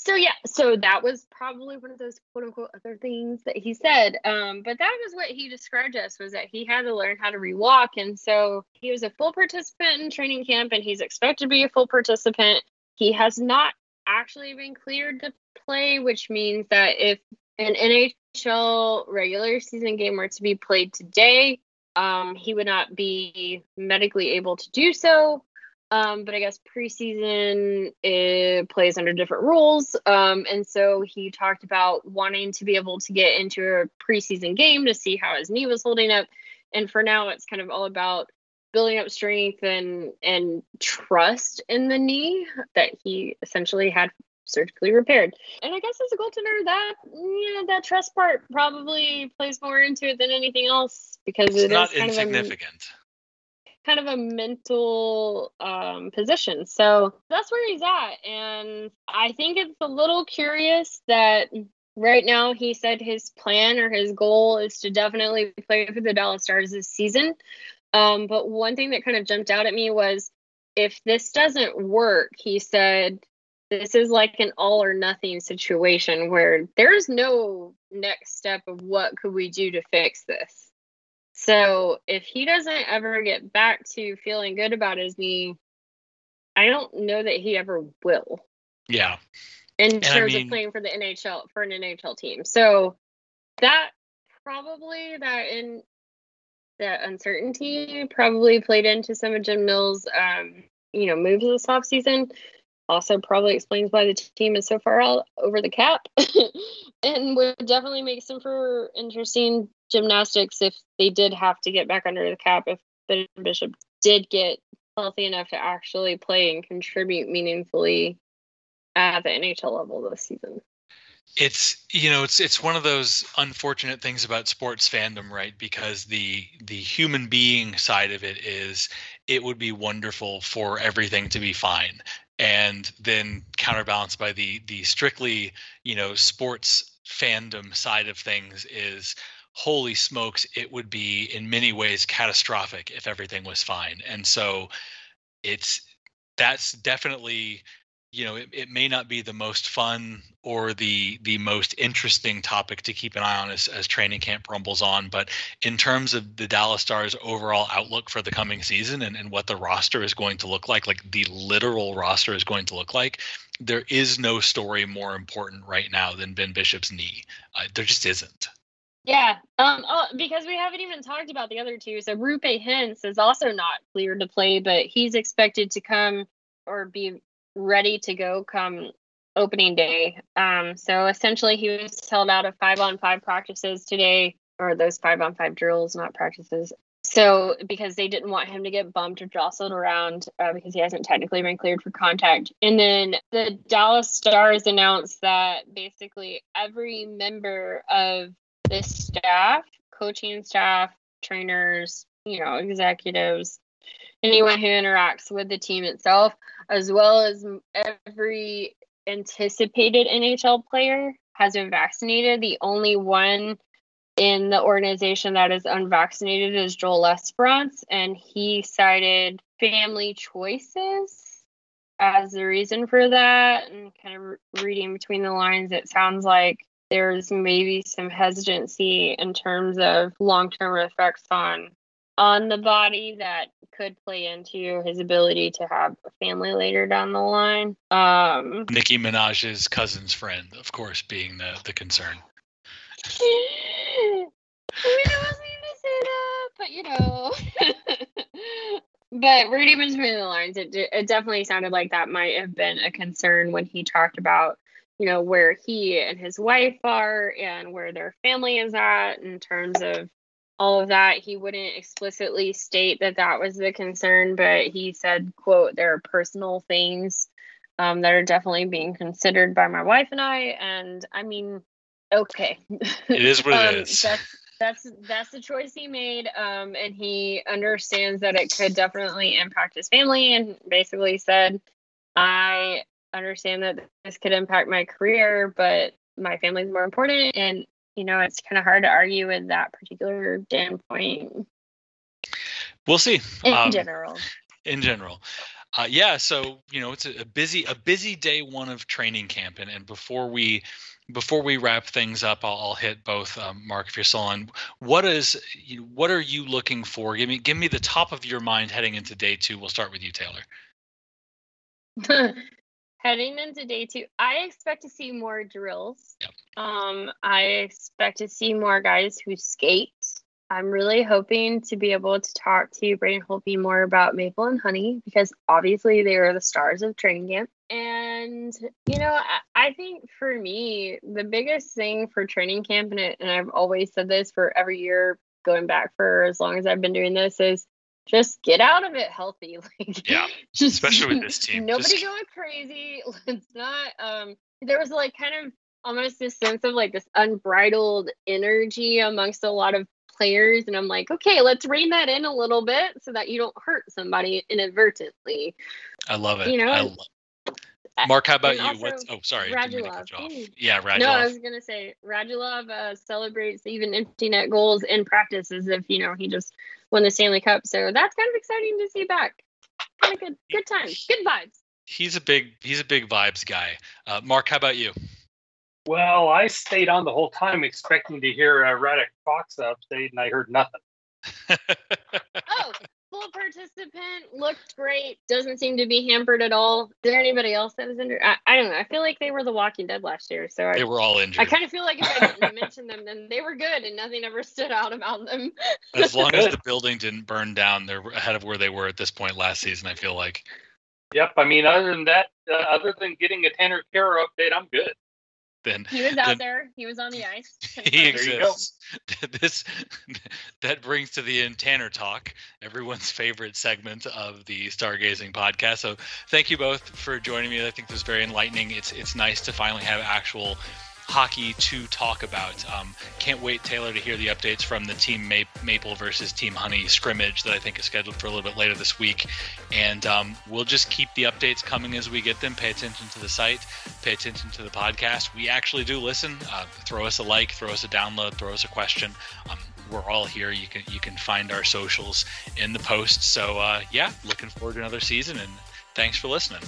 So yeah, so that was probably one of those quote unquote other things that he said. Um, but that was what he described us was that he had to learn how to rewalk, and so he was a full participant in training camp, and he's expected to be a full participant. He has not actually been cleared to play, which means that if an NHL regular season game were to be played today, um, he would not be medically able to do so. Um, but I guess preseason it plays under different rules. Um, and so he talked about wanting to be able to get into a preseason game to see how his knee was holding up. And for now, it's kind of all about building up strength and and trust in the knee that he essentially had surgically repaired. And I guess as a goaltender, that you know that trust part probably plays more into it than anything else because it's it not is kind insignificant. Of a, kind of a mental um, position. So that's where he's at, and I think it's a little curious that right now he said his plan or his goal is to definitely play for the Dallas Stars this season. Um, but one thing that kind of jumped out at me was if this doesn't work, he said this is like an all or nothing situation where there's no next step of what could we do to fix this. So if he doesn't ever get back to feeling good about his knee, I don't know that he ever will. Yeah. In And I terms mean- of playing for the NHL for an NHL team. So that probably that in that uncertainty probably played into some of Jim Nill's um, you know, moves this offseason. Also probably explains why the team is so far out over the cap. and would definitely make some for interesting gymnastics if they did have to get back under the cap if Ben Bishop did get healthy enough to actually play and contribute meaningfully at the NHL level this season. it's you know it's it's one of those unfortunate things about sports fandom right because the the human being side of it is it would be wonderful for everything to be fine and then counterbalanced by the the strictly you know sports fandom side of things is holy smokes it would be in many ways catastrophic if everything was fine. And so it's that's definitely you know it, it may not be the most fun or the the most interesting topic to keep an eye on as, as training camp rumbles on but in terms of the dallas stars overall outlook for the coming season and, and what the roster is going to look like like the literal roster is going to look like there is no story more important right now than ben bishop's knee. Uh, there just isn't Yeah, um, oh, because we haven't even talked about the other two. So Roope Hintz is also not cleared to play, but he's expected to come or be ready to go come opening day. Um, so essentially, he was held out of five on five practices today, or those five on five drills, not practices. So because they didn't want him to get bumped or jostled around uh, because he hasn't technically been cleared for contact. And then the Dallas Stars announced that basically every member of the staff, coaching staff, trainers, you know, executives, anyone who interacts with the team itself, as well as every anticipated NHL player has been vaccinated. The only one in the organization that is unvaccinated is Joel L'Esperance, and he cited family choices as the reason for that. And kind of reading between the lines, it sounds like there's maybe some hesitancy in terms of long-term effects on on the body that could play into his ability to have a family later down the line. Um, nicki minaj's cousin's friend of course being the the concern I mean, I wasn't gonna say that, but you know. but reading between the lines, it it definitely sounded like that might have been a concern when he talked about, you know, where he and his wife are and where their family is at in terms of all of that. He wouldn't explicitly state that that was the concern, but he said, "quote There are personal things." Um, that are definitely being considered by my wife and I, and I mean, okay. It is what it Um, is. That's that's that's the choice he made, um, and he understands that it could definitely impact his family, and basically said, "I understand that this could impact my career, but my family's more important." And you know, it's kind of hard to argue with that particular standpoint we'll see in Um, general. in general. Uh, yeah, so you know it's a, a busy a busy day one of training camp, and, and before we before we wrap things up, I'll, I'll hit both um, Mark if you're still on. What is you, what are you looking for? Give me give me the top of your mind heading into day two. We'll start with you, Taylor. Heading into day two, I expect to see more drills. Yep. Um, I expect to see more guys who skate. I'm really hoping to be able to talk to Braden Holtby more about Maple and Honey because obviously they are the stars of training camp. And you know, I, I think for me, the biggest thing for training camp, and, it, and I've always said this for every year going back for as long as I've been doing this, is just get out of it healthy. Like, yeah, just especially with this team. Nobody just... going crazy. Let's not. Um, there was like kind of almost this sense of like this unbridled energy amongst a lot of players, and I'm like, okay, let's rein that in a little bit so that you don't hurt somebody inadvertently. I love it. You know, I, love... Mark, how about you? What's oh sorry, Radulov. Yeah, Radulov. No, I was gonna say Radulov uh, celebrates even empty net goals in practice as if you know he just won the Stanley Cup. So that's kind of exciting to see back. Kind of good, good times, good vibes. He's a big, he's a big vibes guy. Uh, Mark, how about you? Well, I stayed on the whole time expecting to hear a Radek Faksa update, and I heard nothing. oh, full participant, looked great, doesn't seem to be hampered at all. Is there anybody else that was injured? I, I don't know. I feel like they were the Walking Dead last year, so I, they were all injured. I kind of feel like if I didn't mention them, then they were good, and nothing ever stood out about them. as long as the building didn't burn down, they're ahead of where they were at this point last season. I feel like. Yep. I mean, other than that, uh, other than getting a Tanner Kero update, I'm good then he was out then, there. He was on the ice. He exists. this that brings to the end Tanner talk, everyone's favorite segment of the Stargazing podcast. So thank you both for joining me. I think this was very enlightening. It's it's nice to finally have actual hockey to talk about. Um, can't wait, Taylor, to hear the updates from the Team Maple versus Team Honey scrimmage that I think is scheduled for a little bit later this week. And um, we'll just keep the updates coming as we get them. Pay attention to the site, pay attention to the podcast. We actually do listen. Uh, throw us a like, throw us a download, throw us a question. Um, we're all here. You can you can find our socials in the post. So uh, yeah, looking forward to another season and thanks for listening.